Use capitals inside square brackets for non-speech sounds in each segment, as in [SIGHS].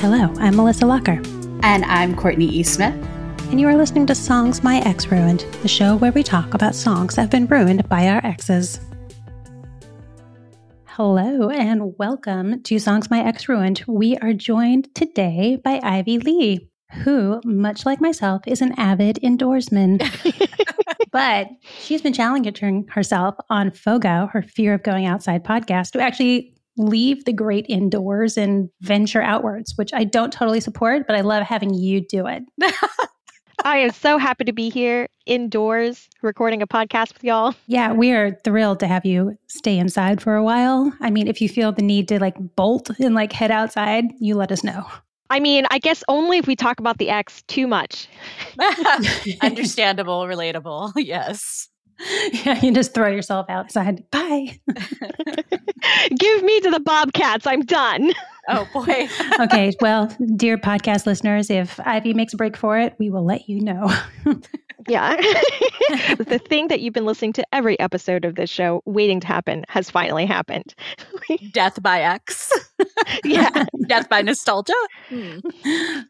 Hello, I'm Melissa Locker. And I'm Courtney E. Smith. And you are listening to Songs My Ex Ruined, the show where we talk about songs that have been ruined by our exes. Hello, and welcome to Songs My Ex Ruined. We are joined today by Ivy Le, who, much like myself, is an avid indoorsman. [LAUGHS] but she's been challenging herself on FOGO, her Fear of Going Outside podcast, to actually leave the great indoors and venture outwards, which I don't totally support, but I love having you do it. [LAUGHS] I am so happy to be here indoors recording a podcast with y'all. Yeah, we are thrilled to have you stay inside for a while. I mean, if you feel the need to like bolt and like head outside, you let us know. I mean, I guess only if we talk about the ex too much. [LAUGHS] [LAUGHS] Understandable, relatable. Yes. [LAUGHS] Yeah, you just throw yourself outside. Bye. [LAUGHS] Give me to the Bobcats. I'm done. [LAUGHS] Oh boy. okay. Well, dear podcast listeners, if Ivy makes a break for it, we will let you know. yeah. the thing that you've been listening to every episode of this show waiting to happen has finally happened. Death by X. [LAUGHS] yeah. Death by nostalgia.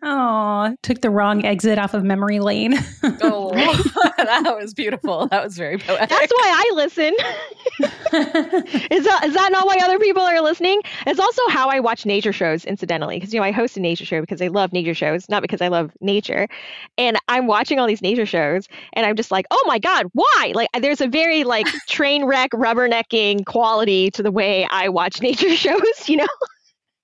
Oh, took the wrong exit off of memory lane. oh, [LAUGHS] that was beautiful. That was very poetic. That's why I listen. [LAUGHS] is that is that not why other people are listening? It's also how I watch nature shows, incidentally, because you know I host a nature show because I love nature shows, not because I love nature. And I'm watching all these nature shows, and I'm just like, oh my god, why? Like, there's a very like train wreck, rubbernecking quality to the way I watch nature shows. You know.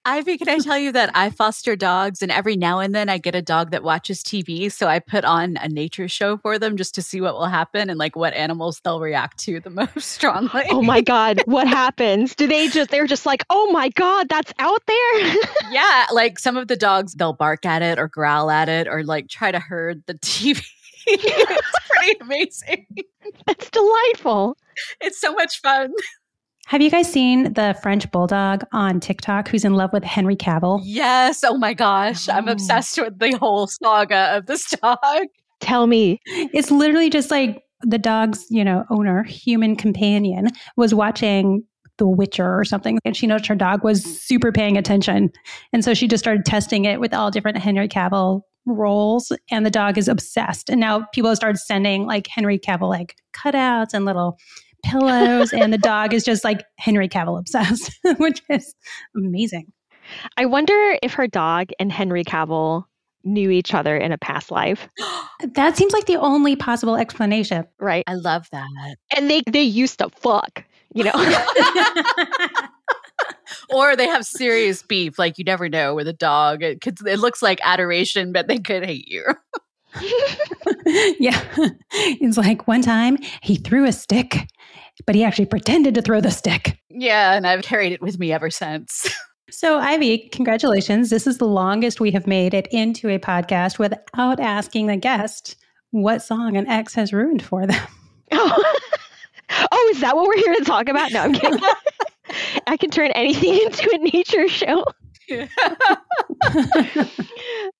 Ivy, can I tell you that I foster dogs and every now and then I get a dog that watches TV. So I put on a nature show for them just to see what will happen and like what animals they'll react to the [LAUGHS] most strongly. Oh my God. What happens? Do they just, they're just like, oh my God, that's out there? [LAUGHS] yeah. Like some of the dogs, they'll bark at it or growl at it or like try to herd the [LAUGHS] TV. it's pretty amazing. It's delightful. It's so much fun. Have you guys seen the French bulldog on TikTok who's in love with Henry Cavill? Yes. Oh my gosh. I'm oh. obsessed with the whole saga of this [LAUGHS] dog. Tell me. It's literally just like the dog's, you know, owner, human companion, was watching The Witcher or something. And she noticed her dog was super paying attention. And so she just started testing it with all different Henry Cavill roles. And the dog is obsessed. And now people have started sending like Henry Cavill like cutouts and little pillows, and the dog is just like Henry Cavill obsessed, [LAUGHS] which is amazing. I wonder if her dog and Henry Cavill knew each other in a past life. [GASPS] that seems like the only possible explanation. Right. I love that. And they they used to fuck, you know. [LAUGHS] or they have serious beef, like you never know with a dog. It, could, it looks like adoration, but they could hate you. [LAUGHS] [LAUGHS] yeah. [LAUGHS] It's like one time he threw a stick but he actually pretended to throw the stick. Yeah, and I've carried it with me ever since. [LAUGHS] So, Ivy, congratulations. This is the longest we have made it into a podcast without asking the guest what song an ex has ruined for them. Oh, oh is that what we're here to talk about? No, I'm kidding. I can turn anything into a nature show.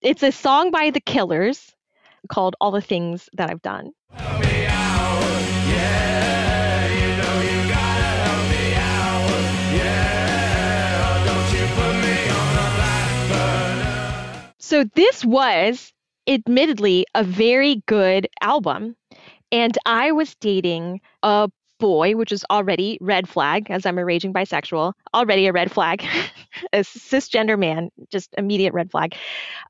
it's a song by The Killers called All the Things That I've Done. So this was admittedly a very good album. And I was dating a boy, which is already red flag, as I'm a raging bisexual, already a red flag, [LAUGHS] a cisgender man, just immediate red flag.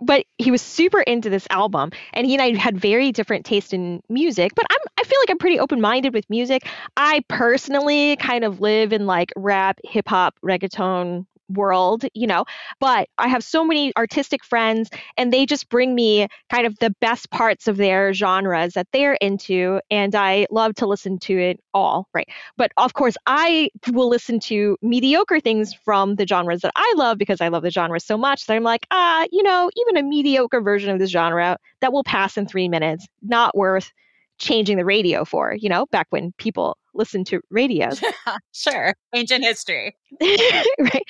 But he was super into this album, and he and I had very different taste in music. But I'm, I feel like I'm pretty open minded with music. I personally kind of live in like rap, hip hop, reggaeton, world, you know, but I have so many artistic friends and they just bring me kind of the best parts of their genres that they're into. And I love to listen to it all, right? But of course, I will listen to mediocre things from the genres that I love because I love the genre so much that I'm like, ah, you know, even a mediocre version of this genre that will pass in three minutes, not worth changing the radio for, you know, back when people listen to radio. Yeah, [LAUGHS] sure. Ancient history. [LAUGHS] right.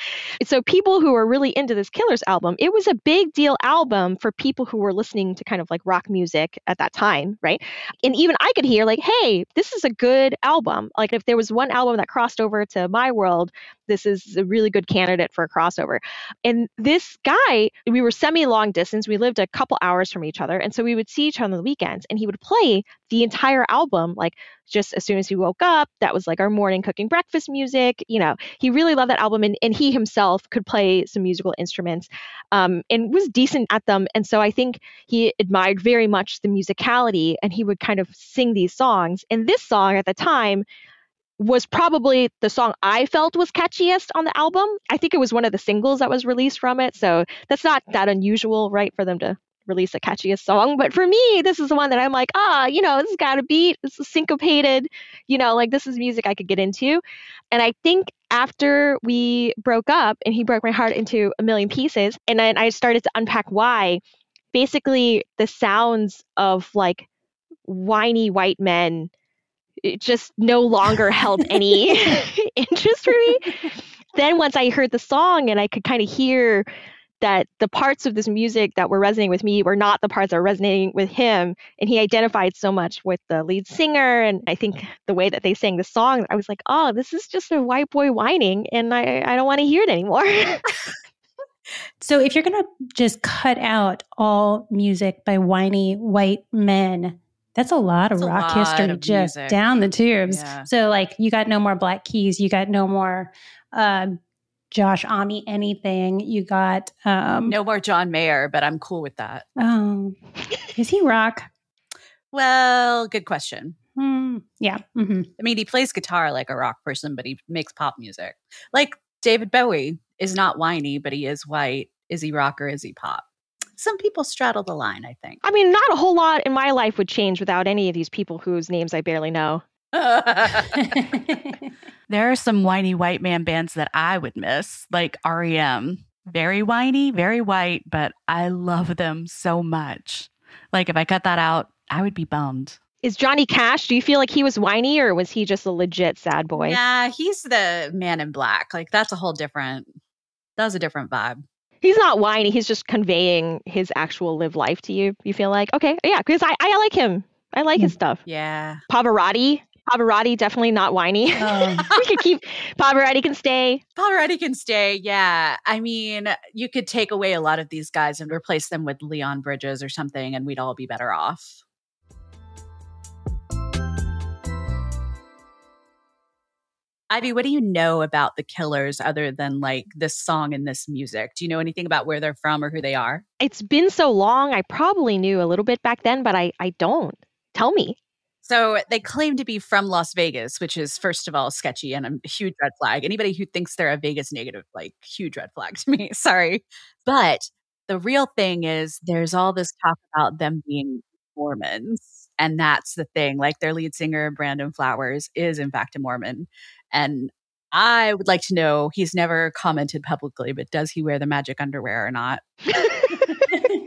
So people who are really into this Killers album, it was a big deal album for people who were listening to kind of like rock music at that time, right? And even I could hear like, hey, this is a good album. Like if there was one album that crossed over to my world, this is a really good candidate for a crossover. And this guy, we were semi long distance. We lived a couple hours from each other. And so we would see each other on the weekends and he would play the entire album like just as soon as he woke up. That was like our morning cooking breakfast music. You know, he really loved that album and, and he himself could play some musical instruments um, and was decent at them. And so I think he admired very much the musicality and he would kind of sing these songs. And this song at the time, was probably the song I felt was catchiest on the album. I think it was one of the singles that was released from it. So that's not that unusual, right, for them to release a catchiest song. But for me, this is the one that I'm like, ah, oh, you know, this has got a beat. This is syncopated. You know, like this is music I could get into. And I think after we broke up and he broke my heart into a million pieces, and then I started to unpack why, basically the sounds of like whiny white men it just no longer held [LAUGHS] any [LAUGHS] interest for me. [LAUGHS] Then once I heard the song and I could kind of hear that the parts of this music that were resonating with me were not the parts that were resonating with him. And he identified so much with the lead singer. And I think the way that they sang the song, I was like, oh, this is just a white boy whining. And I, I don't want to hear it anymore. [LAUGHS] so if you're going to just cut out all music by whiny white men, that's a lot of rock history of just music. down the tubes. Yeah. So, like, you got no more Black Keys, you got no more um, Josh Homme anything. You got um no more John Mayer, but I'm cool with that. Oh, is he rock? well, good question. Mm, yeah. Mm-hmm. I mean, he plays guitar like a rock person, but he makes pop music. Like David Bowie is not whiny, but he is white. Is he rock or is he pop? Some people straddle the line, I think. I mean, not a whole lot in my life would change without any of these people whose names I barely know. [LAUGHS] there are some whiny white man bands that I would miss, like REM. Very whiny, very white, but I love them so much. Like if I cut that out, I would be bummed. Is Johnny Cash, do you feel like he was whiny or was he just a legit sad boy? Yeah, he's the man in black. Like that's a whole different that's a different vibe. He's not whiny, he's just conveying his actual live life to you. You feel like, okay, yeah, because I, I like him. I like his mm. stuff. Yeah. Pavarotti, Pavarotti definitely not whiny. [LAUGHS] Um. we could keep Pavarotti can stay. Pavarotti can stay. Yeah. I mean, you could take away a lot of these guys and replace them with Leon Bridges or something, and we'd all be better off. Ivy, what do you know about the Killers other than like this song and this music? Do you know anything about where they're from or who they are? It's been so long. I probably knew a little bit back then, but I, I don't. Tell me. So they claim to be from Las Vegas, which is first of all sketchy and a huge red flag. Anybody who thinks they're a Vegas negative, like huge red flag to me. [LAUGHS] Sorry. But the real thing is there's all this talk about them being Mormons. And that's the thing. Like their lead singer, Brandon Flowers, is in fact a Mormon. And I would like to know he's never commented publicly, but does he wear the magic underwear or not? [LAUGHS]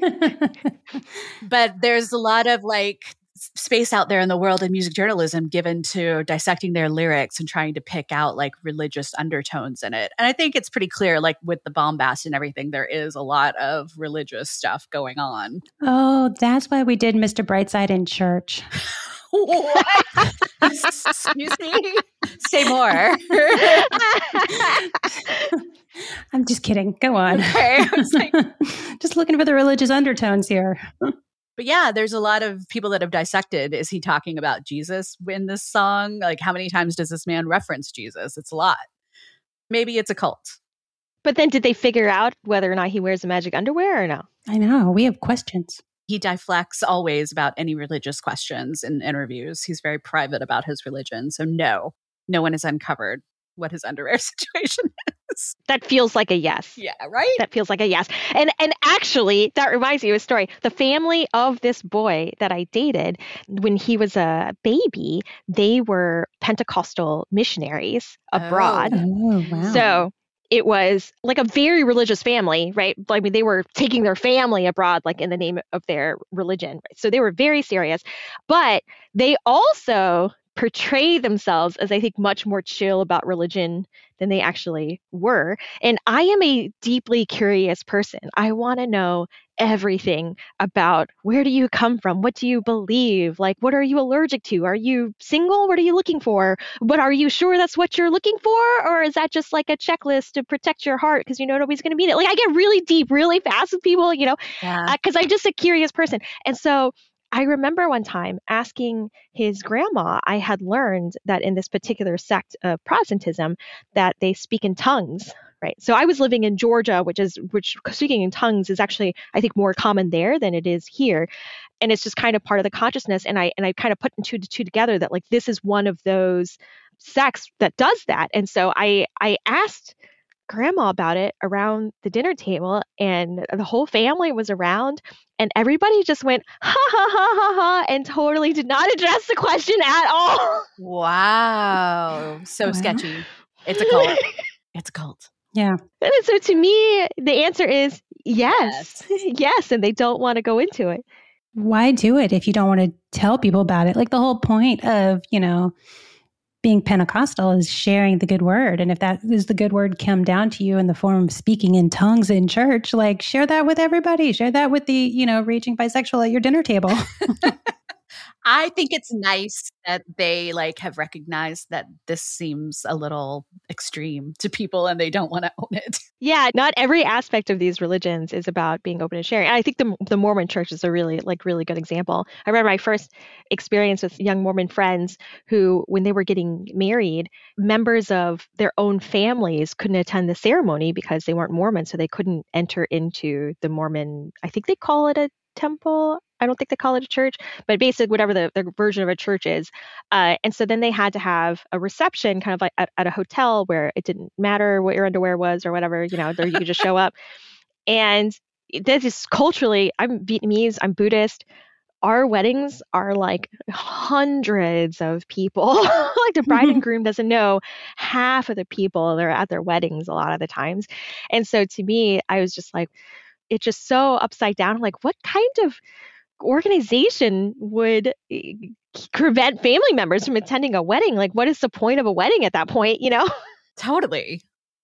[LAUGHS] but there's a lot of like space out there in the world of music journalism given to dissecting their lyrics and trying to pick out like religious undertones in it. And I think it's pretty clear, like with the bombast and everything, there is a lot of religious stuff going on. Oh, that's why we did Mr. Brightside in church. [LAUGHS] [LAUGHS] Excuse me. Say more. [LAUGHS] I'm just kidding. Go on. Okay. Like, just looking for the religious undertones here. But yeah, there's a lot of people that have dissected. Is he talking about Jesus in this song? Like, how many times does this man reference Jesus? It's a lot. Maybe it's a cult. But then, did they figure out whether or not he wears the magic underwear or no? I know. We have questions. He deflects always about any religious questions in interviews. He's very private about his religion. So, no, no one has uncovered what his underwear [LAUGHS] situation is. That feels like a yes. Yeah, right? That feels like a yes. And and actually, that reminds me of a story. The family of this boy that I dated when he was a baby, they were Pentecostal missionaries abroad. Oh, oh wow. So it was like a very religious family, right? I mean, they were taking their family abroad, like in the name of their religion. So they were very serious, but they also portray themselves as I think much more chill about religion than they actually were. And I am a deeply curious person. I want to know everything about where do you come from? What do you believe? Like, what are you allergic to? Are you single? What are you looking for? But are you sure that's what you're looking for? Or is that just like a checklist to protect your heart because you know nobody's going to meet it? Like, I get really deep really fast with people, you know, Yeah. Uh, because I'm just a curious person. And so I remember one time asking his grandma, I had learned that in this particular sect of Protestantism that they speak in tongues, right? So I was living in Georgia, which is which speaking in tongues is actually I think more common there than it is here. And it's just kind of part of the consciousness. And I and I kind of put two to two together that like this is one of those sects that does that. And so I I asked grandma about it around the dinner table and the whole family was around and everybody just went ha ha ha ha ha and totally did not [LAUGHS] address the question at all. Wow. So Wow. sketchy. It's a cult. [LAUGHS] It's a cult. yeah. And so to me, the answer is yes. [LAUGHS] Yes, and they don't want to go into it. Why do it if you don't want to tell people about it? Like the whole point of, you know, being Pentecostal is sharing the good word. And if that is the good word come down to you in the form of speaking in tongues in church, like share that with everybody. Share that with the, you know, raging bisexual at your dinner table. [LAUGHS] I think it's nice that they like have recognized that this seems a little extreme to people and they don't want to [LAUGHS] own it. Yeah, not every aspect of these religions is about being open and sharing. And I think the the Mormon church is a really like really good example. I remember my first experience with young Mormon friends who when they were getting married, members of their own families couldn't attend the ceremony because they weren't Mormon, so they couldn't enter into the Mormon, I think they call it a temple. I don't think they call it a church, but basically whatever the, the version of a church is. Uh, and so then they had to have a reception kind of like at, at a hotel where it didn't matter what your underwear was or whatever, you know, there you could just show up. And this is culturally, I'm Vietnamese, I'm Buddhist. Our weddings are like hundreds of people. [LAUGHS] like the bride and [LAUGHS] groom doesn't know half of the people that are at their weddings a lot of the times. And so to me, I was just like, it's just so upside down. Like, what kind of organization would eh, prevent family members from attending a wedding? Like, what is the point of a wedding at that point? You know? [LAUGHS] Totally.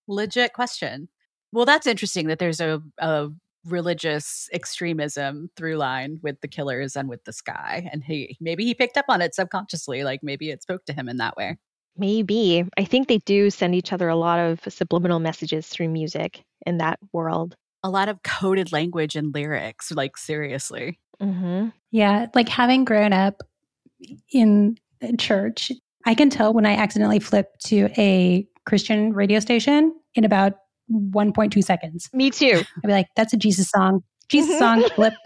Legit question. Well, that's interesting that there's a, a religious extremism through line with the killers and with this guy. And he maybe he picked up on it subconsciously. Like maybe it spoke to him in that way. Maybe. I think they do send each other a lot of subliminal messages through music in that world. A lot of coded language and lyrics, like seriously. Hmm Yeah, like having grown up in church, I can tell when I accidentally flip to a Christian radio station in about 1.2 seconds. Me too. I'd be like, that's a Jesus song. Jesus song, [LAUGHS] flip. [LAUGHS]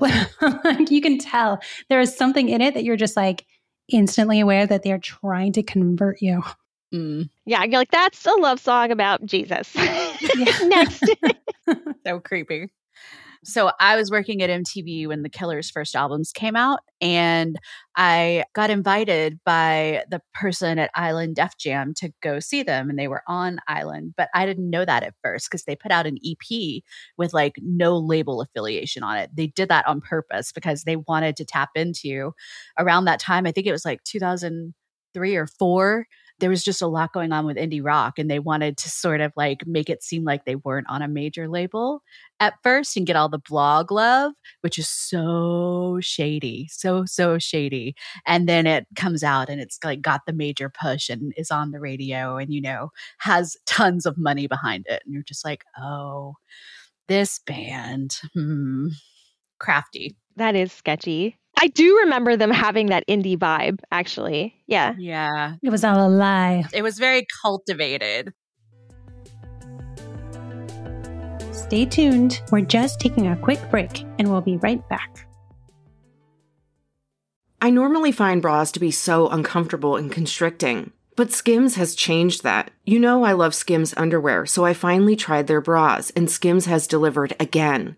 Like, you can tell there is something in it that you're just like instantly aware that they're trying to convert you. Mm, Yeah, you're like, that's a love song about Jesus. [LAUGHS] Next. so creepy. So I was working at MTV when the Killers' first albums came out, and I got invited by the person at Island Def Jam to go see them, and they were on Island. But I didn't know that at first because they put out an EP with like no label affiliation on it. They did that on purpose because they wanted to tap into around that time. I think it was like 2003 or four there was just a lot going on with indie rock and they wanted to sort of like make it seem like they weren't on a major label at first and get all the blog love which is so shady so so shady and then it comes out and it's like got the major push and is on the radio and you know has tons of money behind it and you're just like oh this band hmm crafty that is sketchy. I do remember them having that indie vibe, actually. Yeah. yeah It was all a lie. it was very cultivated Stay tuned. We're just taking a quick break and we'll be right back. I normally find bras to be so uncomfortable and constricting, But Skims has changed that. You know I love Skims underwear, so I finally tried their bras, and Skims has delivered again.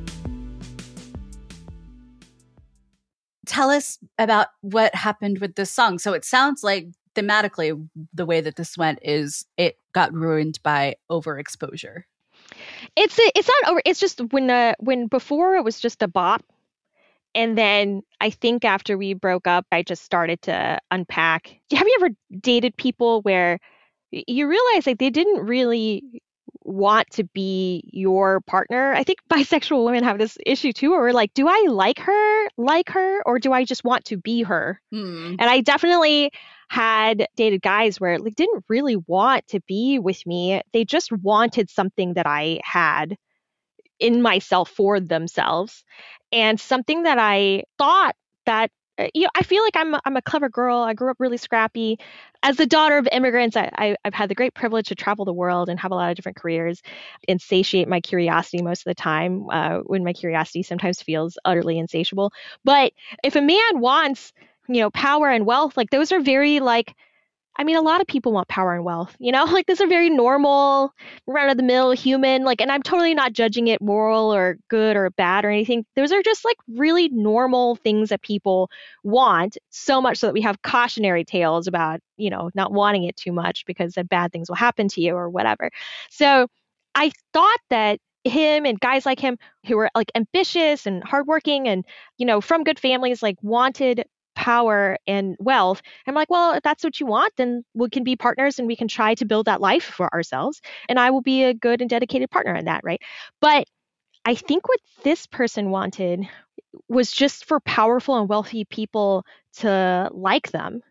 Tell us about what happened with this song. So it sounds like thematically, the way that this went is it got ruined by overexposure. It's a, it's not over. It's just when uh, when before it was just a bop, and then I think after we broke up, I just started to unpack. Have you ever dated people where you realize like they didn't really want to be your partner. I think [LAUGHS] bisexual women have this issue too, where we're like, do I like her, like her, or do I just want to be her? Hmm. And I definitely had dated guys where like didn't really want to be with me. They just wanted something that I had in myself for themselves. And something that I thought that you know, I feel like I'm I'm a clever girl. I grew up really scrappy. As the daughter of immigrants, I, I, have had the great privilege to travel the world and have a lot of different careers and satiate my curiosity most of the time uh, when my curiosity sometimes feels utterly insatiable. But if a man wants, you know, power and wealth, like those are very like I mean, a lot of people want power and wealth, you know, [LAUGHS] like this are very normal, run of the mill human. Like, and I'm totally not judging it moral or good or bad or anything. Those are just like really normal things that people want so much so that we have cautionary tales about, you know, not wanting it too much because then bad things will happen to you or whatever. So I thought that him and guys like him who were like ambitious and hardworking and you know from good families like wanted power and wealth. I'm like, well, if that's what you want, then we can be partners and we can try to build that life for ourselves. And I will be a good and dedicated partner in that, right? But I think what this person wanted was just for powerful and wealthy people to like them.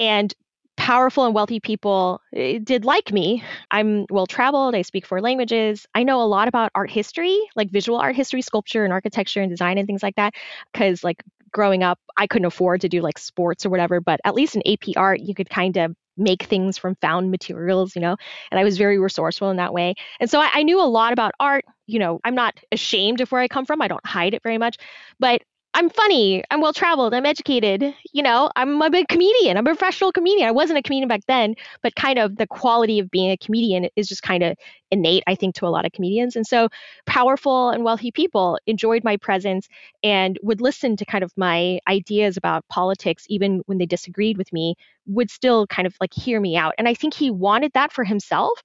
And powerful and wealthy people eh, did like me. I'm well traveled. I speak four languages. I know a lot about art history, like visual art history, sculpture and architecture and design and things like that. Because like growing up, I couldn't afford to do like sports or whatever, but at least in AP art, you could kind of make things from found materials, you know, and I was very resourceful in that way. And so I, I, knew a lot about art. You know, I'm not ashamed of where I come from. I don't hide it very much, but I'm funny. I'm well traveled. I'm educated. You know, I'm a big comedian. I'm a professional comedian. I wasn't a comedian back then, but kind of the quality of being a comedian is just kind of innate, I think, to a lot of comedians. And so powerful and wealthy people enjoyed my presence and would listen to kind of my ideas about politics, even when they disagreed with me, would still kind of like hear me out. And I think he wanted that for himself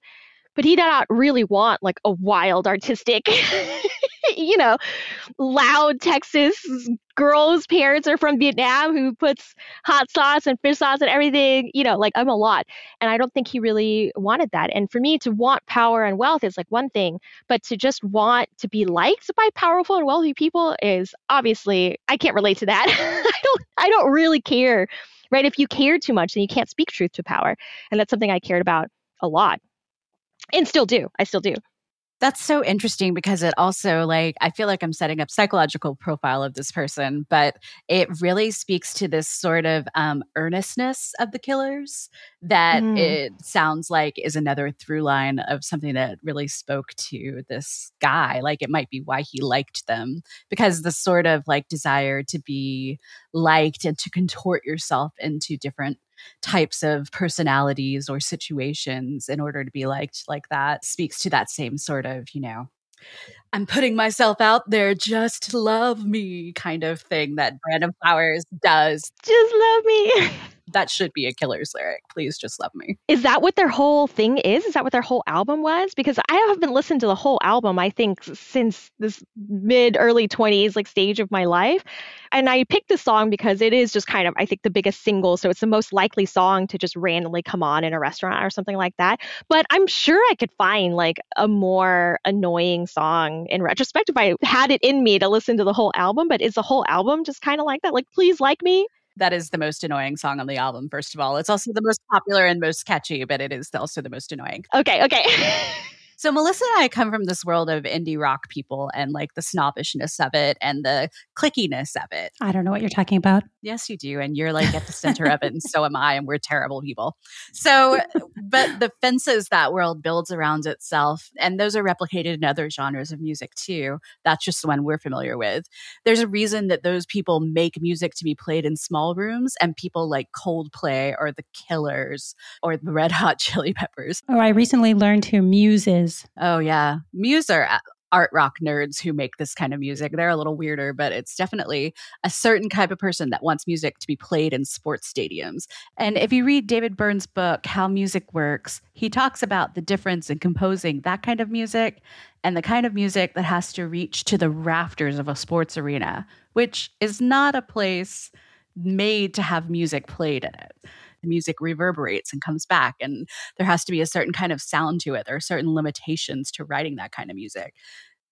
but he did not really want like a wild artistic [LAUGHS] you know loud texas girl whose parents are from vietnam who puts hot sauce and fish sauce and everything you know like i'm a lot. And i don't think he really wanted that. And for me to want power and wealth is like one thing but to just want to be liked by powerful and wealthy people is obviously i can't relate to that. [LAUGHS] I don't i don't really care right? If you care too much then you can't speak truth to power. And that's something i cared about a lot and still do. I still do. That's so interesting because it also like I feel like I'm setting up psychological profile of this person, but it really speaks to this sort of um, earnestness of the killers that mm. it sounds like is another through line of something that really spoke to this guy. Like it might be why he liked them because the sort of like desire to be liked and to contort yourself into different types of personalities or situations in order to be liked like that speaks to that same sort of, you know, I'm putting myself out there, just love me kind of thing that Brandon Flowers does. Just love me. [LAUGHS] That should be a killer's lyric. Please just love me. Is that what their whole thing is? Is that what their whole album was? Because I haven't listened to the whole album, I think, since this mid early 20s like stage of my life. And I picked this song because it is just kind of, I think, the biggest single. So it's the most likely song to just randomly come on in a restaurant or something like that. But I'm sure I could find like a more annoying song in retrospect if I had it in me to listen to the whole album. But is the whole album just kind of like that? Like, please like me? That is the most annoying song on the album, first of all. It's also the most popular and most catchy, but it is also the most annoying. Okay, okay. [LAUGHS] So Melissa and I come from this world of indie rock people and like the snobbishness of it and the clickiness of it. I don't know what you're talking about. Yes, you do. And you're like at the center of it. And [LAUGHS] so am I. And we're terrible people. So, but the fences that world builds around itself, and those are replicated in other genres of music too. That's just the one we're familiar with. There's a reason that those people make music to be played in small rooms and people like Coldplay or the Killers or the Red Hot Chili Peppers. Oh, I recently learned who Muse is Oh, yeah. Muse are uh, art rock nerds who make this kind of music. They're a little weirder, but it's definitely a certain type of person that wants music to be played in sports stadiums. And if you read David Byrne's book, How Music Works, he talks about the difference in composing that kind of music and the kind of music that has to reach to the rafters of a sports arena, which is not a place made to have music played in it the music reverberates and comes back. And there has to be a certain kind of sound to it. There are certain limitations to writing that kind of music.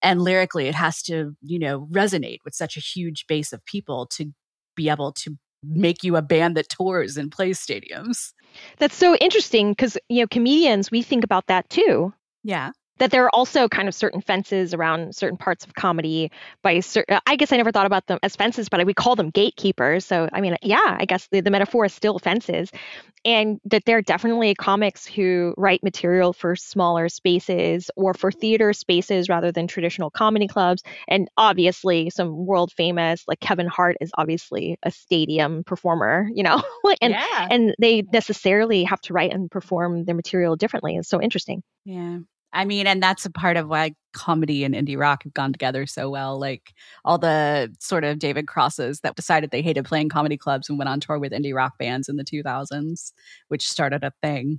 And lyrically, it has to, you know, resonate with such a huge base of people to be able to make you a band that tours and plays stadiums. That's so interesting because, you know, comedians, we think about that too. Yeah that there are also kind of certain fences around certain parts of comedy by certain uh, i guess i never thought about them as fences but we call them gatekeepers. So i mean yeah i guess the, the metaphor is still fences. And that there are definitely comics who write material for smaller spaces or for theater spaces rather than traditional comedy clubs. And obviously some world famous like kevin hart is obviously a stadium performer you know? [LAUGHS] And yeah. and they necessarily have to write and perform their material differently. It's so interesting. Yeah I mean, and that's a part of why comedy and indie rock have gone together so well. Like all the sort of David Crosses that decided they hated playing comedy clubs and went on tour with indie rock bands in the 2000s, which started a thing.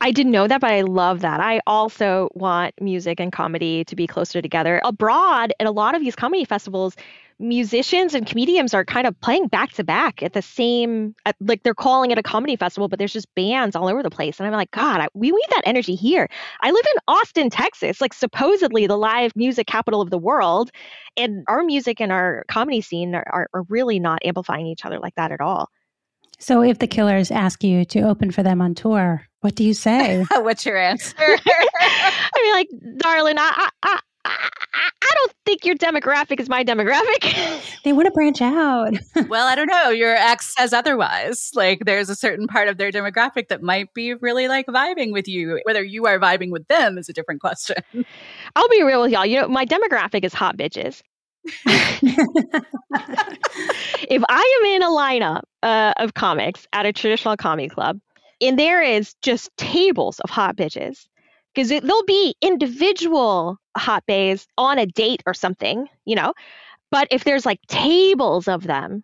I didn't know that, but I love that. I also want music and comedy to be closer together. Abroad, at a lot of these comedy festivals, musicians and comedians are kind of playing back to back at the same at, like they're calling it a comedy festival but there's just bands all over the place. And i'm like god I, we need that energy here. I live in austin texas like supposedly the live music capital of the world. And our music and our comedy scene are, are, are really not amplifying each other like that at all. So if the killers ask you to open for them on tour what do you say? [LAUGHS] What's your answer? [LAUGHS] I mean like darling I, I I don't think your demographic is my demographic. [LAUGHS] they want to branch out. [LAUGHS] well, I don't know. Your ex says otherwise. Like there's a certain part of their demographic that might be really like vibing with you. Whether you are vibing with them is a different question. I'll be real with y'all. You know, my demographic is hot bitches. [LAUGHS] if I am in a lineup uh, of comics at a traditional comedy club, and there is just tables of hot bitches, because there'll be individual hot bays on a date or something, you know. But if there's like tables of them,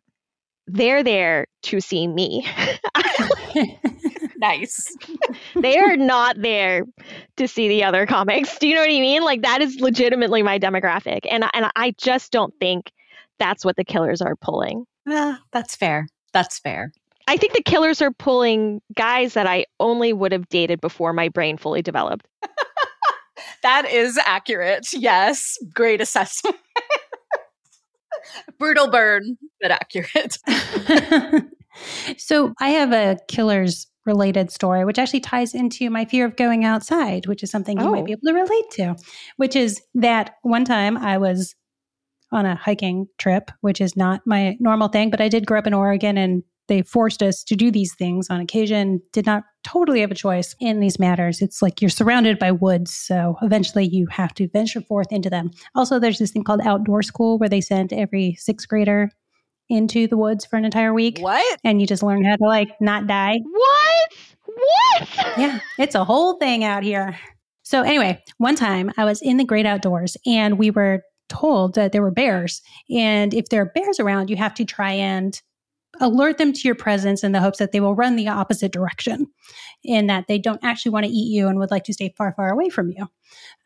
they're there to see me. [LAUGHS] nice. [LAUGHS] they are not there to see the other comics. Do you know what I mean? Like that is legitimately my demographic, and and I just don't think that's what the killers are pulling. Uh, that's fair. That's fair. I think the killers are pulling guys that I only would have dated before my brain fully developed. [LAUGHS] that is accurate. Yes. Great assessment. Brutal burn, but accurate. [LAUGHS] so I have a killers related story, which actually ties into my fear of going outside, which is something you might be oh. able to relate to, which is that one time I was on a hiking trip, which is not my normal thing, but I did grow up in Oregon and they forced us to do these things on occasion, did not totally have a choice in these matters. It's like you're surrounded by woods, so eventually you have to venture forth into them. Also, there's this thing called outdoor school where they send every sixth grader into the woods for an entire week. What? And you just learn how to like not die. What? What? yeah, it's a whole thing out here. So, anyway, one time I was in the great outdoors and we were told that there were bears. And if there are bears around, you have to try and alert them to your presence in the hopes that they will run the opposite direction in that they don't actually want to eat you and would like to stay far, far away from you.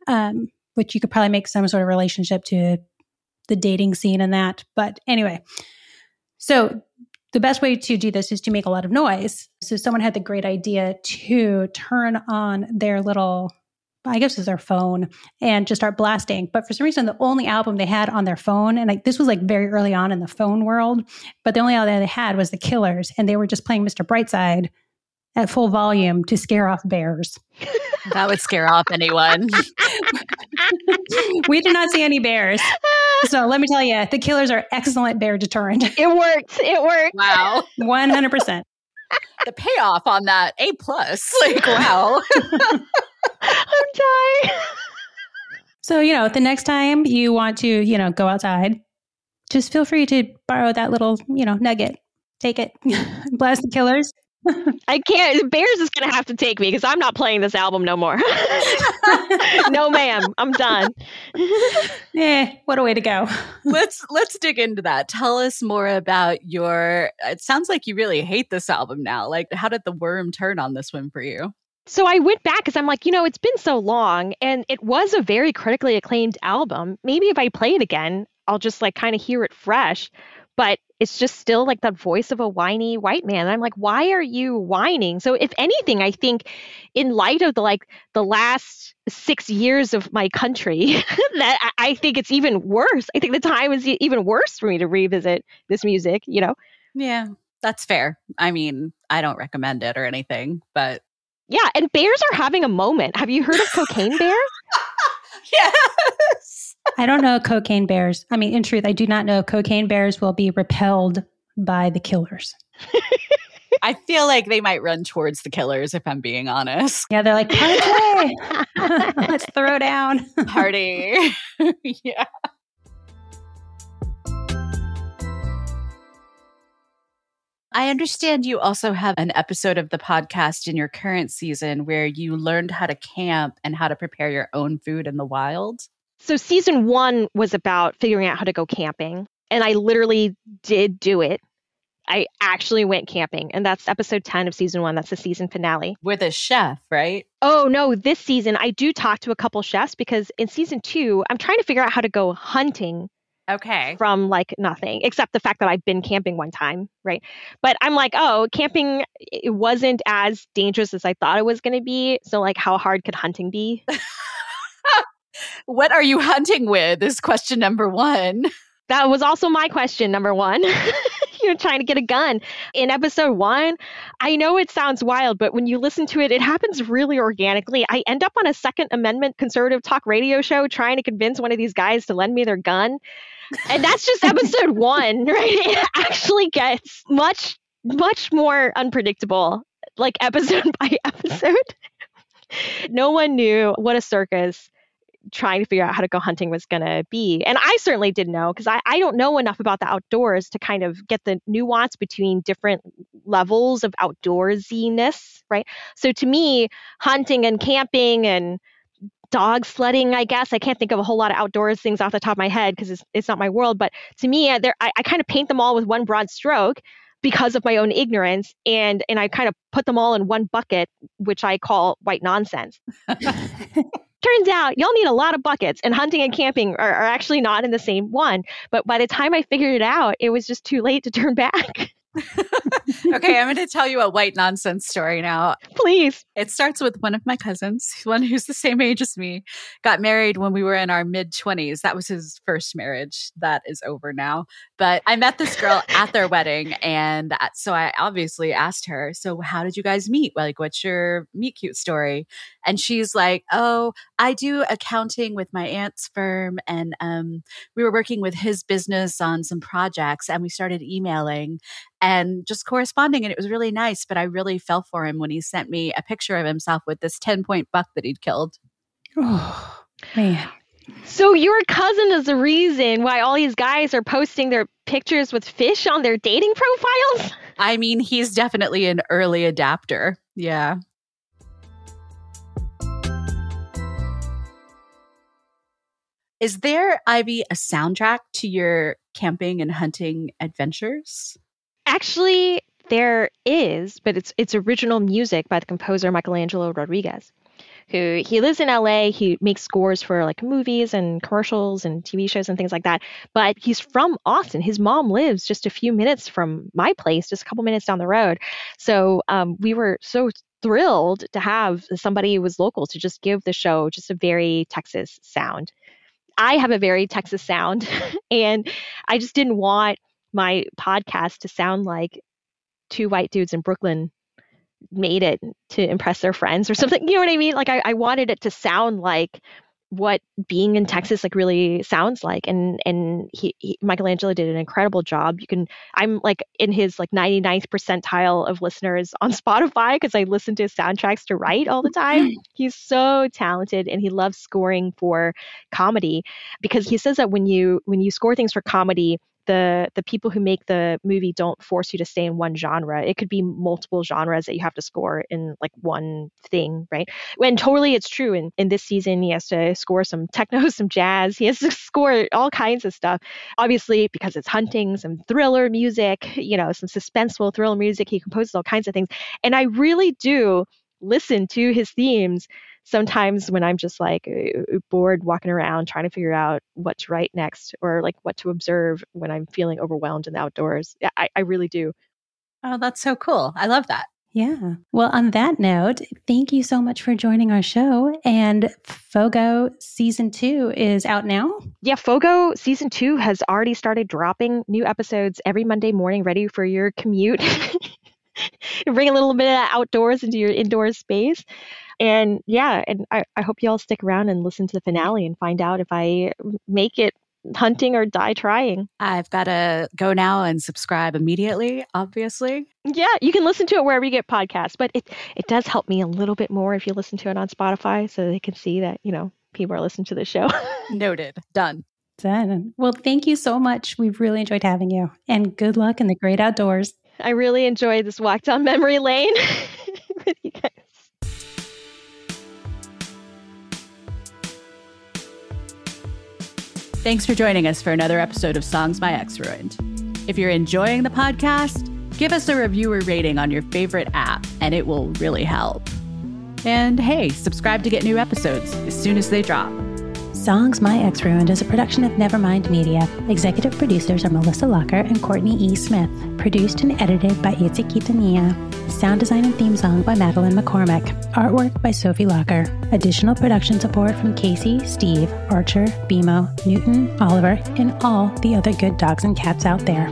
Um, which you could probably make some sort of relationship to the dating scene and that. But anyway, so the best way to do this is to make a lot of noise. So someone had the great idea to turn on their little I guess it's their phone and just start blasting. But for some reason, the only album they had on their phone, and like this was like very early on in the phone world, but the only album they had was The Killers, and they were just playing Mr. Brightside at full volume to scare off bears. [LAUGHS] That would scare off anyone. [LAUGHS] we did not see any bears. So let me tell you, the killers are excellent bear deterrent. [LAUGHS] It worked. It worked. Wow. 100%. The payoff on that A plus. Like, wow. I'm dying. So, you know, the next time you want to, you know, go outside, just feel free to borrow that little, you know, nugget. Take it. [LAUGHS] Blast the killers. [LAUGHS] I can't. Bears is going to have to take me because I'm not playing this album no more. [LAUGHS] no, ma'am. I'm done. eh, what a way to go. let's let's dig into that. Tell us more about your. It sounds like you really hate this album now. Like, how did the worm turn on this one for you? So I went back because I'm like, you know, it's been so long and it was a very critically acclaimed album. Maybe if I play it again, I'll just like kind of hear it fresh. But it's just still like the voice of a whiny white man. And I'm like, why are you whining? So if anything, I think in light of the like the last six years of my country, [LAUGHS] that I think it's even worse. I think the time is even worse for me to revisit this music, you know? Yeah, that's fair. I mean, I don't recommend it or anything, but yeah, and bears are having a moment. Have you heard of Cocaine Bear? [LAUGHS] yes. I don't know cocaine bears. I mean, in truth, I do not know cocaine bears will be repelled by the killers. [LAUGHS] I feel like they might run towards the killers if I'm being honest. Yeah, they're like, party! [LAUGHS] Let's throw down. Party. yeah. I understand you also have an episode of the podcast in your current season where you learned how to camp and how to prepare your own food in the wild. So, season one was about figuring out how to go camping, and I literally did do it. I actually went camping, and that's episode 10 of season one. That's the season finale. With a chef, right? Oh, no, this season I do talk to a couple chefs because in season two, I'm trying to figure out how to go hunting Okay. from like nothing except the fact that I've been camping one time, right? But I'm like, oh, camping it wasn't as dangerous as I thought it was going to be. So like how hard could hunting be? [LAUGHS] what are you hunting with? Is question number one. That was also my question number 1. [LAUGHS] You're trying to get a gun. In episode 1, I know it sounds wild, but when you listen to it, it happens really organically. I end up on a Second Amendment conservative talk radio show trying to convince one of these guys to lend me their gun. And that's just episode [LAUGHS] 1, right? It actually gets much much more unpredictable like episode by episode. no one knew what a circus trying to figure out how to go hunting was going to be. And I certainly didn't know because I, I don't know enough about the outdoors to kind of get the nuance between different levels of outdoorsiness, right? So to me, hunting and camping and dog sledding, I guess. I can't think of a whole lot of outdoors things off the top of my head because it's, it's not my world. But to me, uh, I, I kind of paint them all with one broad stroke because of my own ignorance and and I kind of put them all in one bucket which I call white nonsense. [LAUGHS] Turns out y'all need a lot of buckets, and hunting and camping are, are actually not in the same one. But by the time I figured it out, it was just too late to turn [LAUGHS] back. Okay, I'm going to tell you a white nonsense story now. Please. It starts with one of my cousins, [LAUGHS] one who's the same age as me, got married when we were in our mid 20s. That was his first marriage. That is over now. But I met this girl [LAUGHS] at their wedding. And so I obviously asked her, So, how did you guys meet? Like, what's your meet cute story? And she's like, Oh, I do accounting with my aunt's firm. And um, we were working with his business on some projects and we started emailing and just corresponding. And it was really nice. But I really fell for him when he sent me a picture of himself with this 10 point buck that he'd killed. Oh, [SIGHS] man. So your cousin is the reason why all these guys are posting their pictures with fish on their dating profiles? [LAUGHS] I mean, he's definitely an early adapter. Yeah. Is there, Ivy, a soundtrack to your camping and hunting adventures? Actually, there is, but it's it's original music by the composer Michelangelo Rodriguez, who he lives in LA. He makes scores for like movies and commercials and TV shows and things like that. But he's from Austin. His mom lives just a few minutes from my place, just a couple minutes down the road. So um, we were so thrilled to have somebody who was local to just give the show just a very Texas sound. I have a very Texas sound, [LAUGHS] and I just didn't want my podcast to sound like two white dudes in Brooklyn made it to impress their friends or [LAUGHS] something. You know what I mean? Like I, I wanted it to sound like what being in Texas like really sounds like and and he, he, Michelangelo did an incredible job. You can I'm like in his like 99th percentile of listeners on [LAUGHS] Spotify because I listen to his soundtracks to write all the time. Mm-hmm. He's so talented and he loves scoring for comedy because he says that when you when you score things for comedy the the people who make the movie don't force you to stay in one genre. It could be multiple genres that you have to score in like one thing, right? When totally it's true. In in this season, he has to score some techno, [LAUGHS] some jazz. He has to score all kinds of stuff. Obviously, because it's hunting, some thriller music, you know, some suspenseful thriller music. He composes all kinds of things, and I really do listen to his themes sometimes when I'm just like uh, bored walking around trying to figure out what to write next or like what to observe when I'm feeling overwhelmed in the outdoors. I, I really do. Oh, that's so cool. I love that. Yeah. Well, on that note, thank you so much for joining our show. And Fogo season two is out now. Yeah, Fogo season two has already started dropping new episodes every Monday morning, ready for your commute. [LAUGHS] Bring a little bit of outdoors into your indoor space. And yeah, and I, I hope you all stick around and listen to the finale and find out if I make it hunting or die trying. I've got to go now and subscribe immediately, obviously. Yeah, you can listen to it wherever you get podcasts, but it it does help me a little bit more if you listen to it on Spotify so they can see that, you know, people are listening to the show. [LAUGHS] Noted. Done. Done. Well, thank you so much. We've really enjoyed having you. And good luck in the great outdoors. I really enjoyed this walk down memory lane [LAUGHS] Thanks for joining us for another episode of Songs My Ex Ruined. If you're enjoying the podcast, give us a reviewer rating on your favorite app, and it will really help. And hey, subscribe to get new episodes as soon as they drop. Songs My Ex Ruined is a production of Nevermind Media. Executive producers are Melissa Locker and Courtney E. Smith. Produced and edited by Itzi Kitania. Sound design and theme song by Madeline McCormick. Artwork by Sophie Locker. Additional production support from Casey, Steve, Archer, Bimo, Newton, Oliver, and all the other good dogs and cats out there.